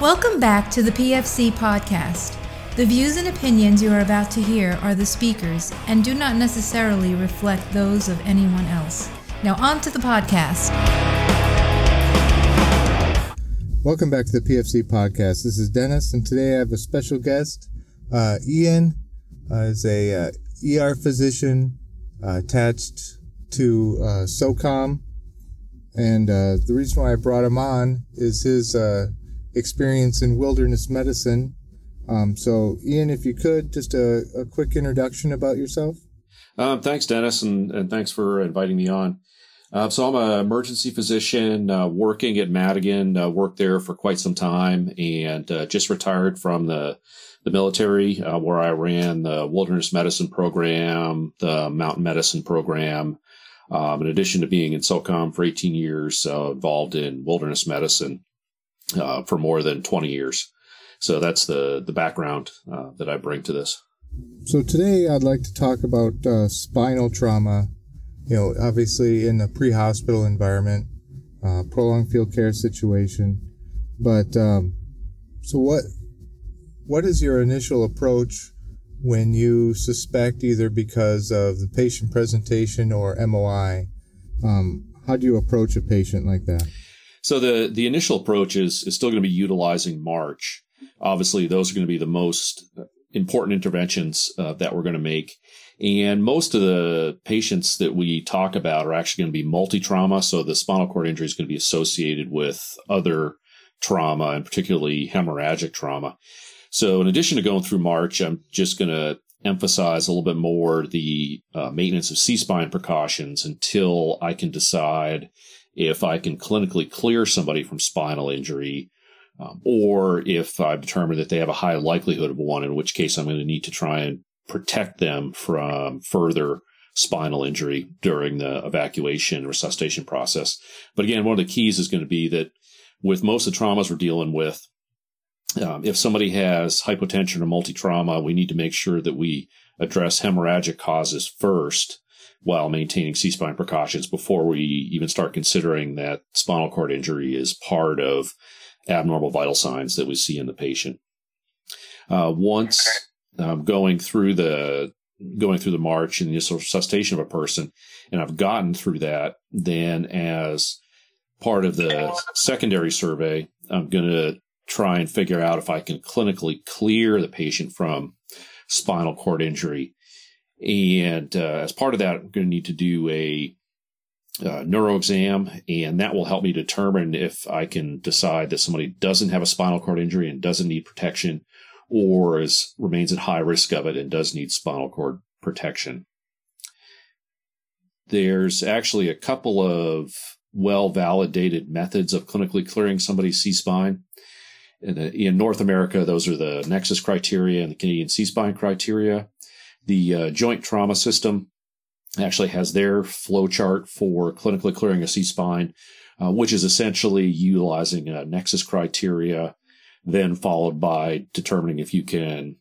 Welcome back to the PFC podcast. The views and opinions you are about to hear are the speakers and do not necessarily reflect those of anyone else. Now, on to the podcast. Welcome back to the PFC podcast. This is Dennis, and today I have a special guest. Uh, Ian uh, is a uh, ER physician uh, attached to uh, SOCOM, and uh, the reason why I brought him on is his experience in wilderness medicine. Um, so, Ian, if you could, just a, a quick introduction about yourself. Um, thanks, Dennis, and, and, thanks for inviting me on. Uh, so I'm an emergency physician uh, working at Madigan. Uh, worked there for quite some time, and uh, just retired from the the military, uh, where I ran the wilderness medicine program, the mountain medicine program. Um, in addition to being in SOCOM for 18 years, uh, involved in wilderness medicine uh, for more than 20 years. So that's the the background uh, that I bring to this. So today I'd like to talk about uh, spinal trauma. You know, obviously in the pre-hospital environment, uh, prolonged field care situation. But um, so what? What is your initial approach when you suspect either because of the patient presentation or MOI? Um, how do you approach a patient like that? So the the initial approach is is still going to be utilizing March. Obviously, those are going to be the most important interventions uh, that we're going to make. And most of the patients that we talk about are actually going to be multi trauma. So the spinal cord injury is going to be associated with other trauma and particularly hemorrhagic trauma. So in addition to going through March, I'm just going to emphasize a little bit more the uh, maintenance of C spine precautions until I can decide if I can clinically clear somebody from spinal injury, um, or if I've determined that they have a high likelihood of one, in which case I'm going to need to try and protect them from further spinal injury during the evacuation resuscitation process. But again, one of the keys is going to be that with most of the traumas we're dealing with, um, if somebody has hypotension or multi trauma, we need to make sure that we address hemorrhagic causes first while maintaining C spine precautions before we even start considering that spinal cord injury is part of abnormal vital signs that we see in the patient. Uh, once um, going through the going through the march and the resuscitation of a person, and I've gotten through that, then as part of the secondary survey, I'm going to try and figure out if I can clinically clear the patient from spinal cord injury and uh, as part of that, I'm going to need to do a uh, neuro exam, and that will help me determine if I can decide that somebody doesn't have a spinal cord injury and doesn't need protection, or is remains at high risk of it and does need spinal cord protection. There's actually a couple of well validated methods of clinically clearing somebody's C spine. In, in North America, those are the Nexus criteria and the Canadian C spine criteria. The uh, joint trauma system actually has their flow chart for clinically clearing a C spine, uh, which is essentially utilizing a nexus criteria, then followed by determining if you can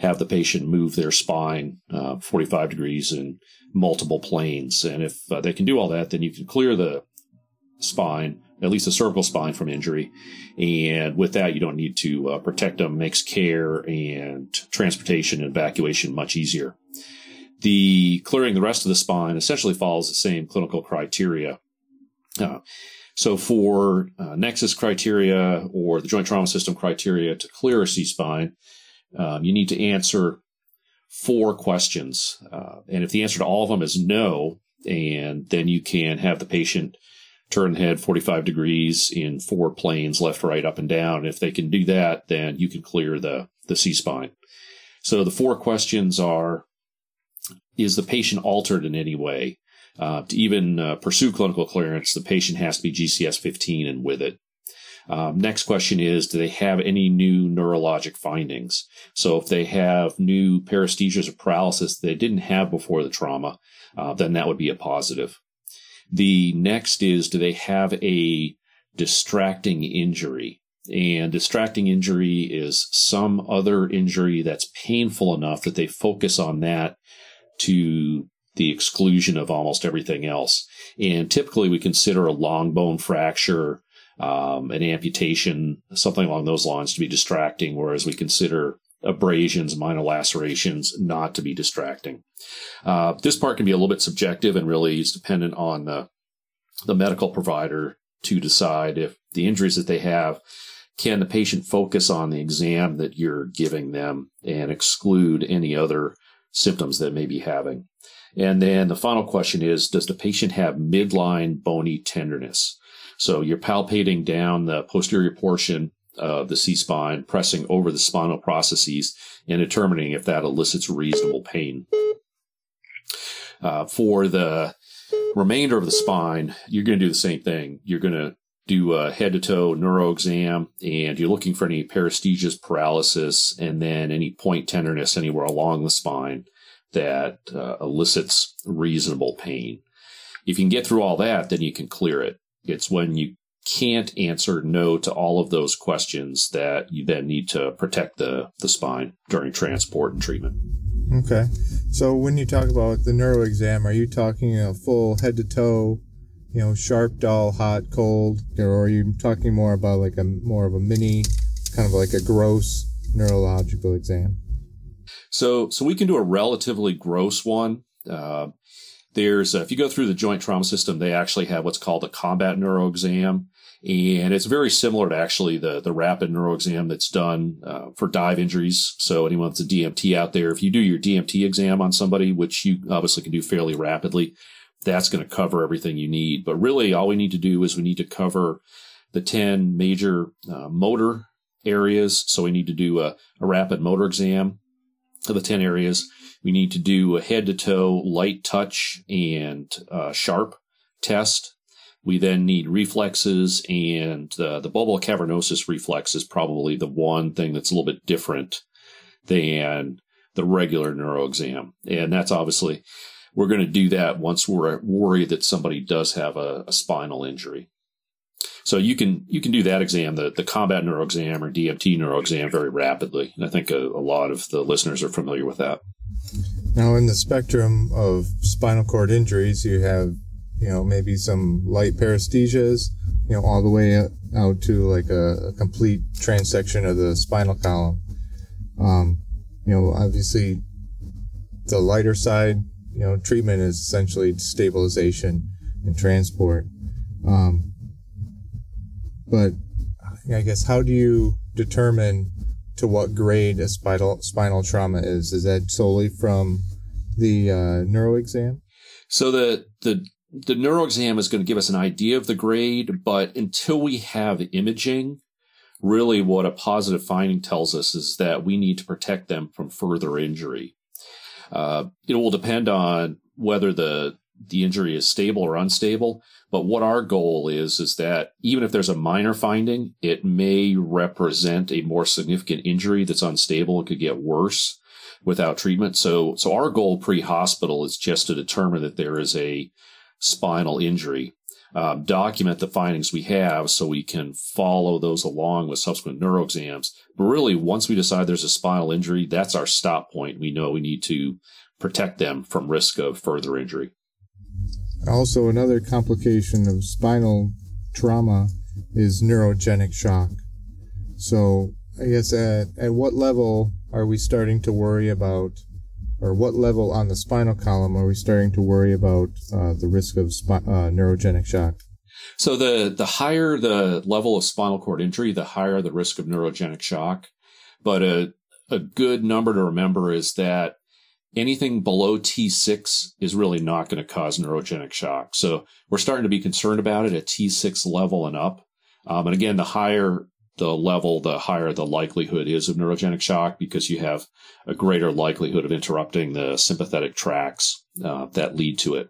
have the patient move their spine uh, 45 degrees in multiple planes. And if uh, they can do all that, then you can clear the spine at least a cervical spine from injury. And with that, you don't need to uh, protect them, makes care and transportation and evacuation much easier. The clearing the rest of the spine essentially follows the same clinical criteria. Uh, so for uh, nexus criteria or the joint trauma system criteria to clear a C spine, um, you need to answer four questions. Uh, and if the answer to all of them is no, and then you can have the patient turn head 45 degrees in four planes, left, right, up, and down. If they can do that, then you can clear the, the C spine. So the four questions are, is the patient altered in any way? Uh, to even uh, pursue clinical clearance, the patient has to be GCS 15 and with it. Um, next question is, do they have any new neurologic findings? So if they have new paresthesias or paralysis they didn't have before the trauma, uh, then that would be a positive. The next is do they have a distracting injury? And distracting injury is some other injury that's painful enough that they focus on that to the exclusion of almost everything else. And typically we consider a long bone fracture um, an amputation, something along those lines to be distracting, whereas we consider abrasions, minor lacerations not to be distracting. Uh, this part can be a little bit subjective and really is dependent on the, the medical provider to decide if the injuries that they have can the patient focus on the exam that you're giving them and exclude any other symptoms that may be having. And then the final question is, does the patient have midline bony tenderness? So you're palpating down the posterior portion of the C-spine, pressing over the spinal processes and determining if that elicits reasonable pain. Uh, for the remainder of the spine, you're going to do the same thing. You're going to do a head to toe neuro exam and you're looking for any paresthesias, paralysis, and then any point tenderness anywhere along the spine that uh, elicits reasonable pain. If you can get through all that, then you can clear it. It's when you can't answer no to all of those questions that you then need to protect the, the spine during transport and treatment. Okay. So when you talk about the neuro exam, are you talking a full head to toe, you know, sharp, dull, hot, cold, or are you talking more about like a more of a mini, kind of like a gross neurological exam? So, so we can do a relatively gross one. Uh, there's, uh, if you go through the joint trauma system, they actually have what's called a combat neuro exam. And it's very similar to actually the, the rapid neuro exam that's done uh, for dive injuries. So anyone that's a DMT out there, if you do your DMT exam on somebody, which you obviously can do fairly rapidly, that's going to cover everything you need. But really all we need to do is we need to cover the 10 major uh, motor areas. So we need to do a, a rapid motor exam of the 10 areas. We need to do a head to toe light touch and uh, sharp test. We then need reflexes, and uh, the bulbocavernosus reflex is probably the one thing that's a little bit different than the regular neuro exam. And that's obviously, we're going to do that once we're worried that somebody does have a, a spinal injury. So you can you can do that exam, the, the combat neuro exam or DMT neuro exam, very rapidly. And I think a, a lot of the listeners are familiar with that. Now, in the spectrum of spinal cord injuries, you have, you know, maybe some light paresthesias, you know, all the way out to like a, a complete transection of the spinal column. Um, you know, obviously, the lighter side, you know, treatment is essentially stabilization and transport. Um, but I guess how do you determine to what grade a spinal spinal trauma is? Is that solely from the uh, neuro exam? So the the the neuro exam is going to give us an idea of the grade, but until we have imaging, really what a positive finding tells us is that we need to protect them from further injury. Uh, it will depend on whether the the injury is stable or unstable. But what our goal is, is that even if there's a minor finding, it may represent a more significant injury that's unstable. It could get worse without treatment. So, so our goal pre-hospital is just to determine that there is a spinal injury. Um, document the findings we have so we can follow those along with subsequent neuro exams. But really, once we decide there's a spinal injury, that's our stop point. We know we need to protect them from risk of further injury. Also, another complication of spinal trauma is neurogenic shock. So, I guess at, at what level are we starting to worry about, or what level on the spinal column are we starting to worry about uh, the risk of spi- uh, neurogenic shock? So the the higher the level of spinal cord injury, the higher the risk of neurogenic shock. But a a good number to remember is that anything below T6 is really not going to cause neurogenic shock. So we're starting to be concerned about it at T6 level and up. Um, and again, the higher the level, the higher the likelihood is of neurogenic shock because you have a greater likelihood of interrupting the sympathetic tracts uh, that lead to it.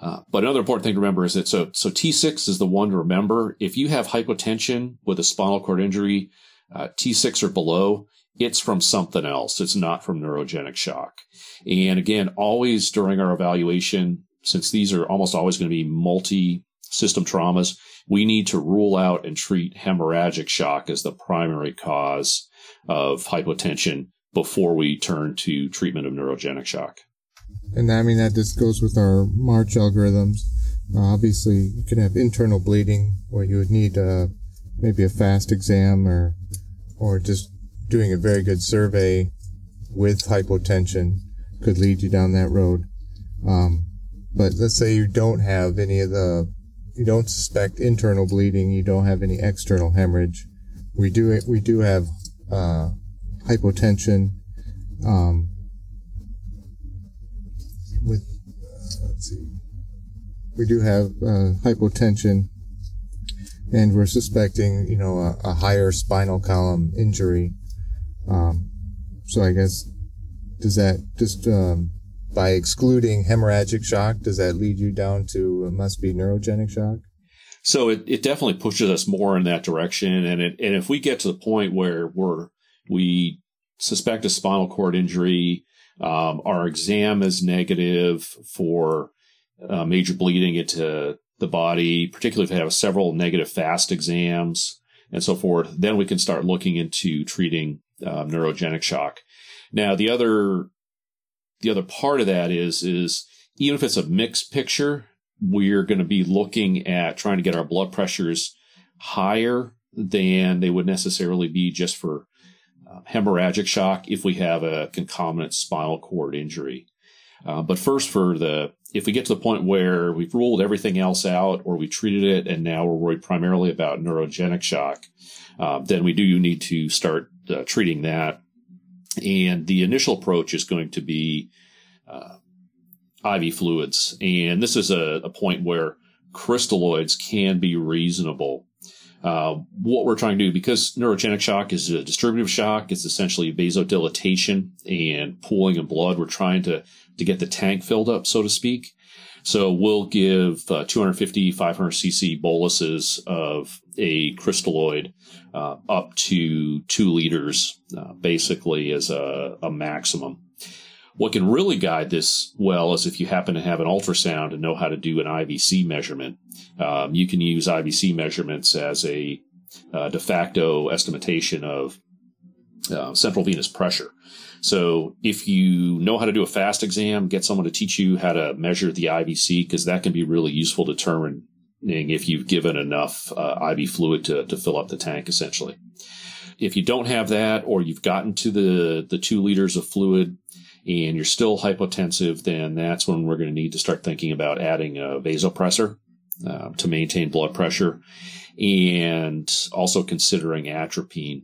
Uh, but another important thing to remember is that so so T6 is the one to remember. If you have hypotension with a spinal cord injury, uh, T6 or below, it's from something else. It's not from neurogenic shock. And again, always during our evaluation, since these are almost always going to be multi system traumas, we need to rule out and treat hemorrhagic shock as the primary cause of hypotension before we turn to treatment of neurogenic shock. And I mean, that just goes with our March algorithms. Uh, obviously, you can have internal bleeding where you would need uh, maybe a fast exam or or just doing a very good survey with hypotension could lead you down that road. Um, but let's say you don't have any of the, you don't suspect internal bleeding, you don't have any external hemorrhage. We do we do have uh, hypotension um, with uh, let's see, we do have uh, hypotension, and we're suspecting you know a, a higher spinal column injury. Um, so I guess does that just um, by excluding hemorrhagic shock, does that lead you down to must be neurogenic shock? So it, it definitely pushes us more in that direction. And it, and if we get to the point where we're, we suspect a spinal cord injury, um, our exam is negative for uh, major bleeding into the body, particularly if we have several negative fast exams and so forth, then we can start looking into treating uh, neurogenic shock. Now, the other the other part of that is is even if it's a mixed picture, we're going to be looking at trying to get our blood pressures higher than they would necessarily be just for uh, hemorrhagic shock if we have a concomitant spinal cord injury. Uh, but first, for the if we get to the point where we've ruled everything else out or we treated it and now we're worried primarily about neurogenic shock, uh, then we do need to start uh, treating that and the initial approach is going to be uh, IV fluids. And this is a, a, point where crystalloids can be reasonable. Uh, what we're trying to do, because neurogenic shock is a distributive shock, it's essentially vasodilatation and pooling of blood. We're trying to, to get the tank filled up, so to speak. So we'll give uh, 250, 500 cc boluses of a crystalloid uh, up to two liters, uh, basically as a, a, maximum. What can really guide this well is if you happen to have an ultrasound and know how to do an IVC measurement. Um, you can use IVC measurements as a uh, de facto estimation of uh, central venous pressure. So if you know how to do a fast exam, get someone to teach you how to measure the IVC because that can be really useful determining if you've given enough uh, IV fluid to, to fill up the tank, essentially. If you don't have that, or you've gotten to the, the two liters of fluid and you're still hypotensive, then that's when we're going to need to start thinking about adding a vasopressor uh, to maintain blood pressure and also considering atropine.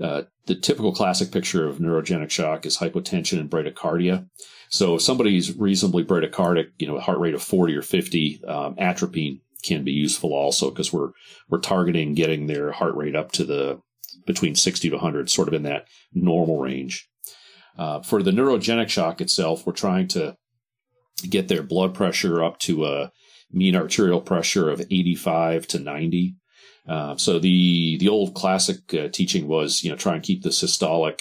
Uh, the typical classic picture of neurogenic shock is hypotension and bradycardia. So if somebody's reasonably bradycardic, you know, heart rate of 40 or 50, um, atropine can be useful also because we're we're targeting getting their heart rate up to the between 60 to 100, sort of in that normal range. Uh, for the neurogenic shock itself, we're trying to get their blood pressure up to a mean arterial pressure of 85 to 90. Uh, so the the old classic uh, teaching was, you know, try and keep the systolic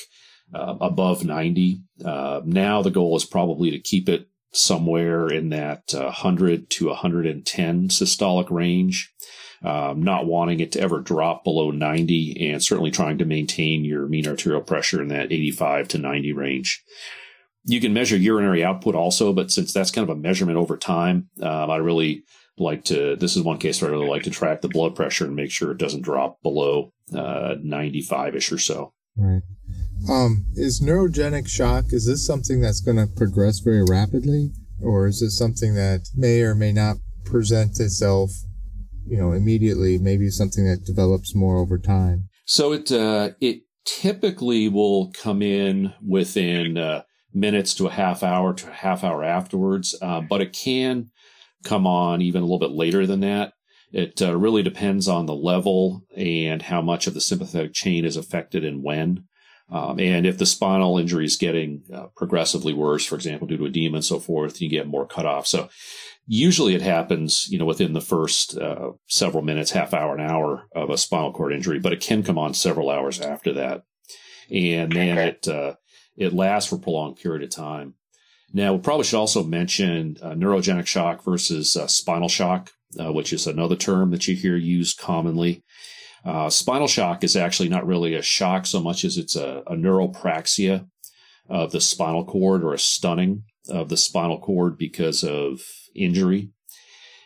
uh, above 90. Uh, now the goal is probably to keep it somewhere in that 100 uh, to 110 systolic range. Um, not wanting it to ever drop below 90 and certainly trying to maintain your mean arterial pressure in that 85 to 90 range. You can measure urinary output also, but since that's kind of a measurement over time, um, I really like to, this is one case where I really like to track the blood pressure and make sure it doesn't drop below 95 uh, ish or so. Right. Um, is neurogenic shock, is this something that's going to progress very rapidly? Or is this something that may or may not present itself, you know, immediately? Maybe something that develops more over time? So it, uh, it typically will come in within, uh, minutes to a half hour to a half hour afterwards. Uh, but it can come on even a little bit later than that. It uh, really depends on the level and how much of the sympathetic chain is affected and when. Um, and if the spinal injury is getting uh, progressively worse, for example, due to edema and so forth, you get more cut off. So usually it happens, you know, within the first uh, several minutes, half hour, an hour of a spinal cord injury, but it can come on several hours after that. And then it, uh, it lasts for a prolonged period of time. Now, we probably should also mention uh, neurogenic shock versus uh, spinal shock, uh, which is another term that you hear used commonly. Uh, spinal shock is actually not really a shock so much as it's a, a neuropraxia of the spinal cord or a stunning of the spinal cord because of injury.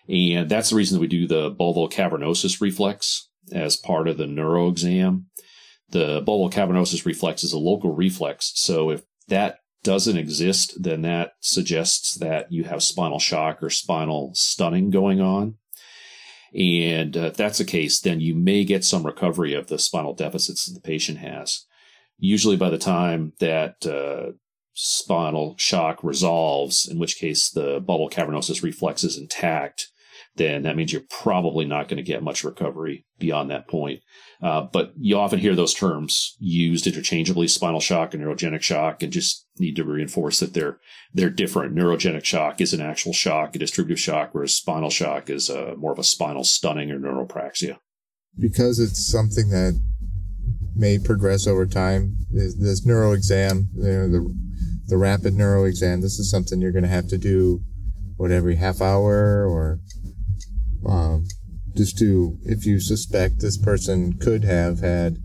And that's the reason that we do the bulbocavernosus reflex as part of the neuro exam. The bulbocavernosus reflex is a local reflex. So if that doesn't exist, then that suggests that you have spinal shock or spinal stunning going on. And uh, if that's the case, then you may get some recovery of the spinal deficits that the patient has. Usually by the time that uh, spinal shock resolves, in which case the bulbocavernosus reflex is intact, then that means you're probably not going to get much recovery beyond that point. Uh, but you often hear those terms used interchangeably, spinal shock and neurogenic shock, and just need to reinforce that they're they're different. Neurogenic shock is an actual shock, a distributive shock, whereas spinal shock is a, uh, more of a spinal stunning or neuropraxia. Because it's something that may progress over time. This, neuro exam, you know, the the rapid neuro exam, this is something you're going to have to do, what every half hour or um, just to, if you suspect this person could have had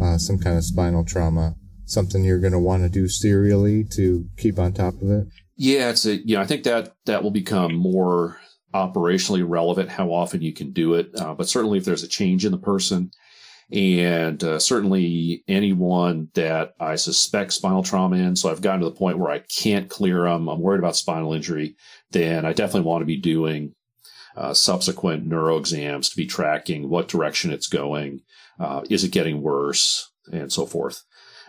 uh, some kind of spinal trauma, something you're going to want to do serially to keep on top of it? Yeah, it's a, you know, I think that that will become more operationally relevant how often you can do it. Uh, but certainly if there's a change in the person, and uh, certainly anyone that I suspect spinal trauma in. So I've gotten to the point where I can't clear them. I'm worried about spinal injury. Then I definitely want to be doing uh, subsequent neuro exams to be tracking what direction it's going. Uh, is it getting worse and so forth.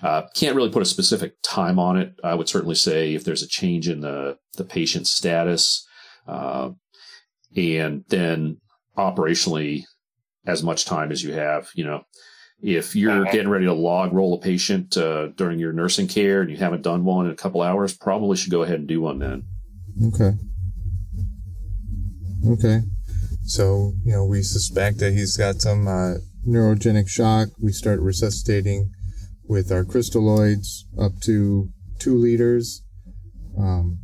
Uh, can't really put a specific time on it. I would certainly say if there's a change in the, the patient's status, uh, and then operationally as much time as you have, you know, if you're uh-huh. getting ready to log roll a patient uh, during your nursing care and you haven't done one in a couple hours, probably should go ahead and do one then. Okay. Okay. So, you know, we suspect that he's got some uh, neurogenic shock. We start resuscitating with our crystalloids up to two liters. Um,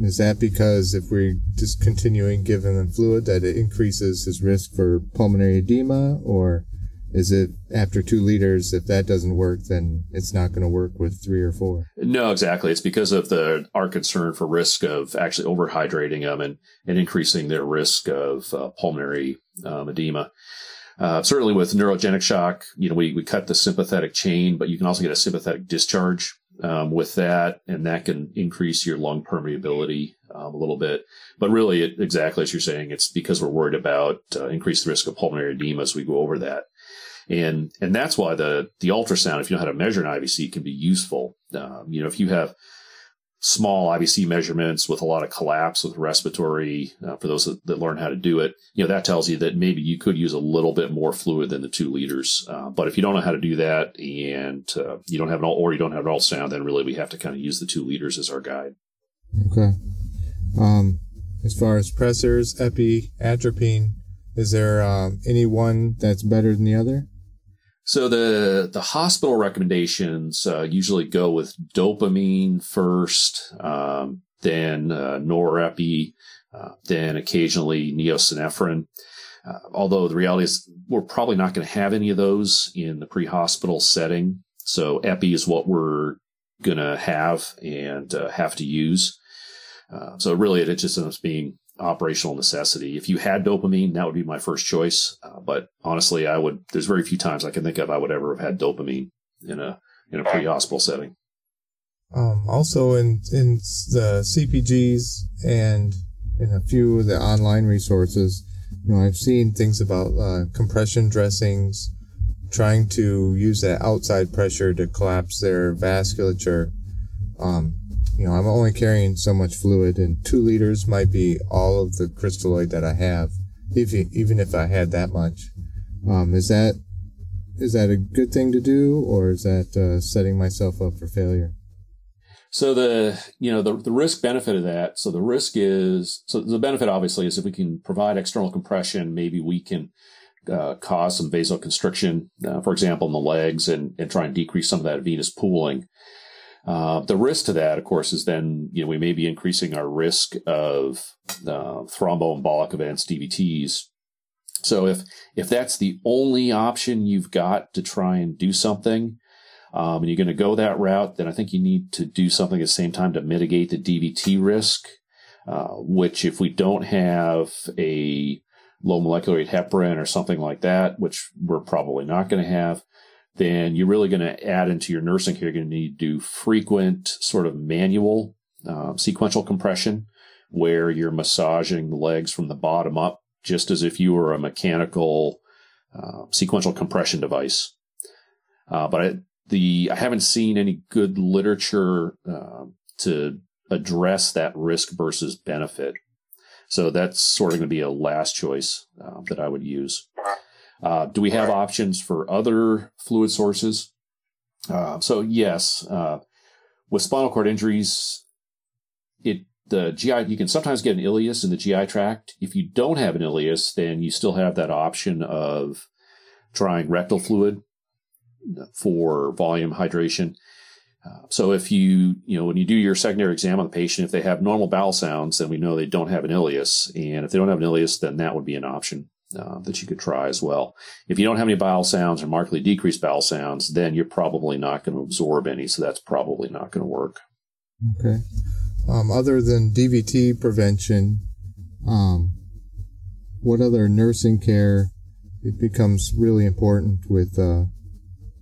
is that because if we're just continuing giving him fluid that it increases his risk for pulmonary edema? Or is it after two liters if that doesn't work then it's not going to work with three or four? No exactly. It's because of the our concern for risk of actually overhydrating them and, and increasing their risk of uh, pulmonary um, edema uh, certainly with neurogenic shock you know we, we cut the sympathetic chain but you can also get a sympathetic discharge um, with that, and that can increase your lung permeability um, a little bit. But really, it, exactly as you're saying, it's because we're worried about uh, increased risk of pulmonary edema as we go over that and and that's why the the ultrasound, if you know how to measure an IVC, can be useful. Um, you know, if you have small IVC measurements with a lot of collapse with respiratory, uh, for those that, that, learn how to do it, you know, that tells you that maybe you could use a little bit more fluid than the two liters. Uh, but if you don't know how to do that and uh, you don't have an all, or you don't have an ultrasound, then really we have to kind of use the two liters as our guide. Okay. Um, as far as pressors, epi, atropine, is there um, any one that's better than the other? So the the hospital recommendations uh, usually go with dopamine first, um, then uh, norepi, uh, then occasionally neosynephrine. Uh, although the reality is we're probably not going to have any of those in the pre-hospital setting. So epi is what we're going to have and uh, have to use. Uh, so really, it just ends up being operational necessity. If you had dopamine, that would be my first choice. Uh, but honestly, I would. There's very few times I can think of I would ever have had dopamine in a in a pre-hospital setting. Um, also, in in the CPGs and in a few of the online resources, you know, I've seen things about uh, compression dressings, trying to use that outside pressure to collapse their vasculature. Um, you know, I'm only carrying so much fluid, and two liters might be all of the crystalloid that I have, if even if I had that much. Um, is that is that a good thing to do, or is that uh, setting myself up for failure? So the you know the the risk benefit of that. So the risk is so the benefit obviously is if we can provide external compression, maybe we can uh, cause some vasoconstriction, uh, for example, in the legs, and and try and decrease some of that venous pooling. Uh, the risk to that, of course, is then you know we may be increasing our risk of uh, thromboembolic events, DVTs. So if if that's the only option you've got to try and do something, um, and you're going to go that route, then I think you need to do something at the same time to mitigate the DVT risk. uh, which if we don't have a low molecular weight heparin or something like that, which we're probably not going to have, then you're really going to add into your nursing care. You're going to need to do frequent sort of manual uh, sequential compression where you're massaging the legs from the bottom up, just as if you were a mechanical uh, sequential compression device. Uh, but I, the I haven't seen any good literature uh, to address that risk versus benefit. So that's sort of going to be a last choice uh, that I would use. Uh, do we have options for other fluid sources? Uh, so yes, uh, with spinal cord injuries, it the GI you can sometimes get an ileus in the GI tract. If you don't have an ileus, then you still have that option of trying rectal fluid for volume hydration. Uh, so if you, you know, when you do your secondary exam on the patient, if they have normal bowel sounds, then we know they don't have an ileus. And if they don't have an ileus, then that would be an option uh, that you could try as well. If you don't have any bowel sounds or markedly decreased bowel sounds, then you're probably not going to absorb any. So that's probably not going to work. Okay. Um, other than DVT prevention, um, what other nursing care it becomes really important with uh,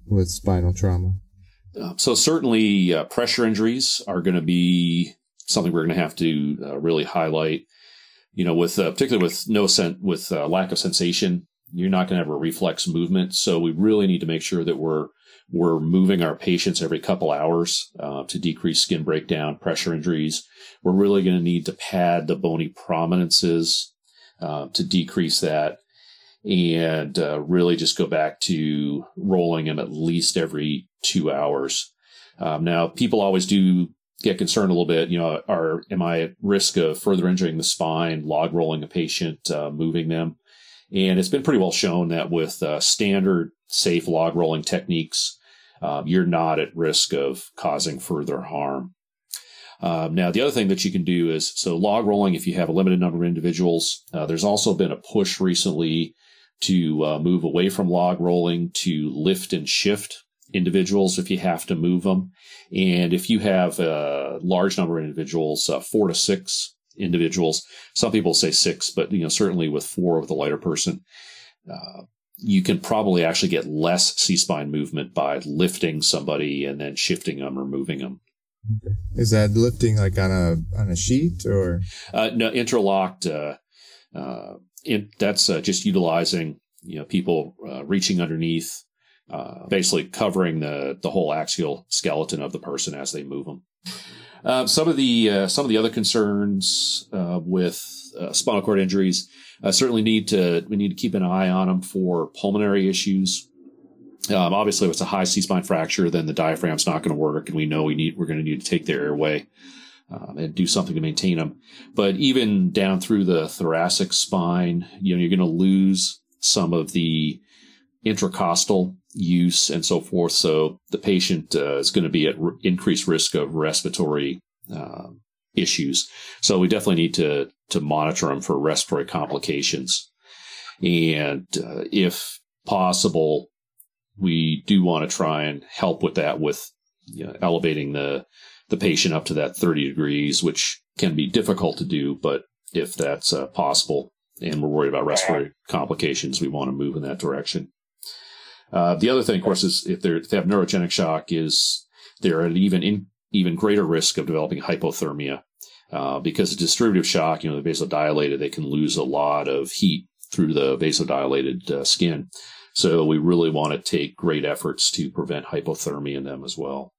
with spinal trauma? Uh, so certainly uh, pressure injuries are going to be something we're going to have to uh, really highlight. You know, with uh, particularly with no sen- with uh, lack of sensation, you're not going to have a reflex movement. So we really need to make sure that we're we're moving our patients every couple hours uh, to decrease skin breakdown, pressure injuries. We're really going to need to pad the bony prominences to decrease that and uh, really just go back to rolling them at least every two hours. Um, now, people always do get concerned a little bit. You know, are am I at risk of further injuring the spine, log rolling a patient, uh, moving them? And it's been pretty well shown that with uh, standard safe log rolling techniques, uh, you're not at risk of causing further harm. Um, now, the other thing that you can do is so log rolling if you have a limited number of individuals. Uh, there's also been a push recently to uh, move away from log rolling to lift and shift individuals if you have to move them. And if you have a large number of individuals, uh, four to six individuals, some people say six, but you know certainly with four with a lighter person, uh, you can probably actually get less C-spine movement by lifting somebody and then shifting them or moving them. Is that lifting like on a on a sheet or uh, no interlocked? Uh, uh, it, that's uh, just utilizing you know people uh, reaching underneath, uh, basically covering the the whole axial skeleton of the person as they move them. Uh, some of the uh, some of the other concerns uh, with spinal cord injuries certainly need to we need to keep an eye on them for pulmonary issues. Um, obviously, if it's a high C spine fracture, then the diaphragm's not going to work, and we know we need we're going to need to take their airway um, and do something to maintain them. But even down through the thoracic spine, you know, you're going to lose some of the intercostal use and so forth. So the patient uh, is going to be at r- increased risk of respiratory uh, issues. So we definitely need to to monitor them for respiratory complications. And uh, if possible, we do want to try and help with that with you know, elevating the the patient up to that 30 degrees, which can be difficult to do, but if that's uh, possible and we're worried about respiratory complications, we want to move in that direction. Uh, the other thing, of course, is if, if, they have neurogenic shock, is they're at even in, even greater risk of developing hypothermia uh, because of distributive shock. You know, the vasodilated, they can lose a lot of heat through the vasodilated uh, skin. So we really want to take great efforts to prevent hypothermia in them as well.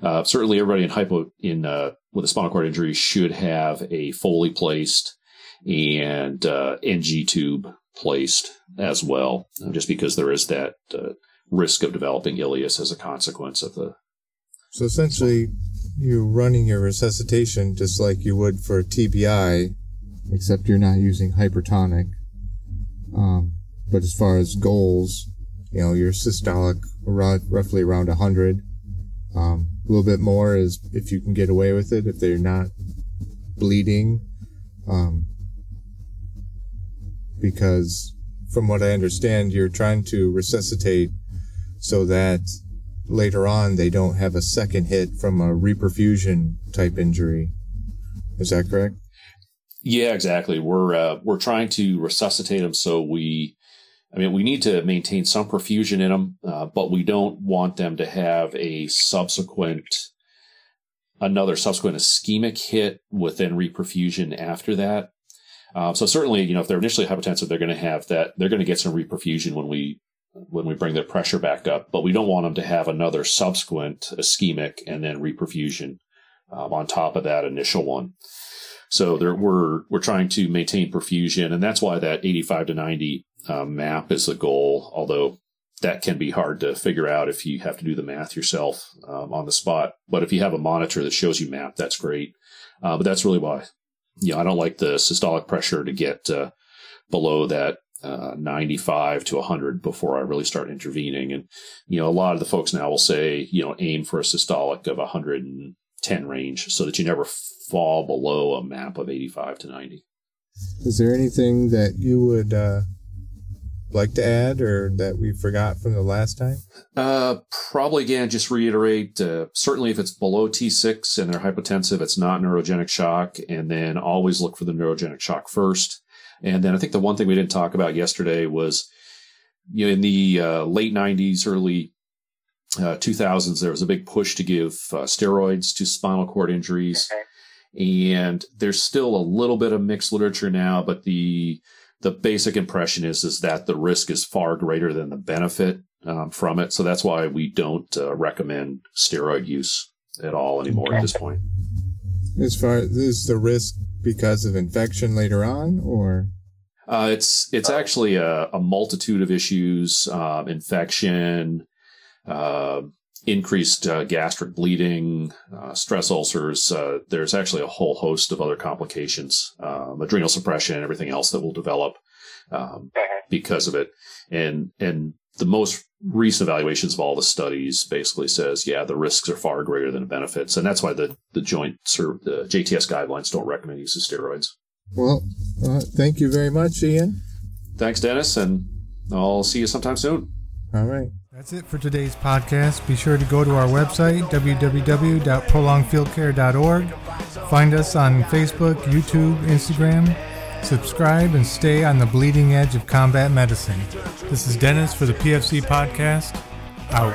Uh, certainly, everybody in hypo in uh, with a spinal cord injury should have a Foley placed and uh, NG tube placed as well, just because there is that uh, risk of developing ileus as a consequence of the. So essentially, you're running your resuscitation just like you would for TBI, except you're not using hypertonic. Um, but as far as goals, you know, your systolic around, roughly around 100 um, a little bit more is if you can get away with it, if they're not bleeding. Um, because from what I understand, you're trying to resuscitate so that later on they don't have a second hit from a reperfusion type injury. Is that correct? Yeah, exactly. We're uh, we're trying to resuscitate them so we I mean, we need to maintain some perfusion in them, uh, but we don't want them to have a subsequent, another subsequent ischemic hit within reperfusion after that. Um, so certainly, you know, if they're initially hypotensive, they're going to have that. They're going to get some reperfusion when we when we bring their pressure back up, but we don't want them to have another subsequent ischemic and then reperfusion um, on top of that initial one. So there, we're we're trying to maintain perfusion, and that's why that 85 to 90 uh, map is the goal. Although that can be hard to figure out if you have to do the math yourself um, on the spot. But if you have a monitor that shows you map, that's great. Uh, but that's really why, you know, I don't like the systolic pressure to get uh, below that uh, 95 to 100 before I really start intervening. And, you know, a lot of the folks now will say, you know, aim for a systolic of 110 range so that you never fall below a map of 85 to 90. Is there anything that you would uh, like to add or that we forgot from the last time? Uh, probably again, just reiterate. Uh, certainly, if it's below T6 and they're hypotensive, it's not neurogenic shock, and then always look for the neurogenic shock first. And then I think the one thing we didn't talk about yesterday was, you know, in the uh, late '90s, early 2000s, uh, there was a big push to give uh, steroids to spinal cord injuries. And there's still a little bit of mixed literature now, but the the basic impression is is that the risk is far greater than the benefit um, from it. So that's why we don't uh, recommend steroid use at all anymore at this point. As far as is the risk because of infection later on, or uh, it's it's actually a, a multitude of issues: um, infection, uh, increased uh, gastric bleeding, uh, stress ulcers. Uh, there's actually a whole host of other complications, um, adrenal suppression, and everything else that will develop um, because of it. And and the most recent evaluations of all the studies basically says, yeah, the risks are far greater than the benefits, and that's why the the joint the JTS guidelines don't recommend use of steroids. Well, uh, thank you very much, Ian. Thanks, Dennis, and I'll see you sometime soon. All right. That's it for today's podcast. Be sure to go to our website, www.prolongedfieldcare.org. Find us on Facebook, YouTube, Instagram. Subscribe and stay on the bleeding edge of combat medicine. This is Dennis for the PFC Podcast. Out.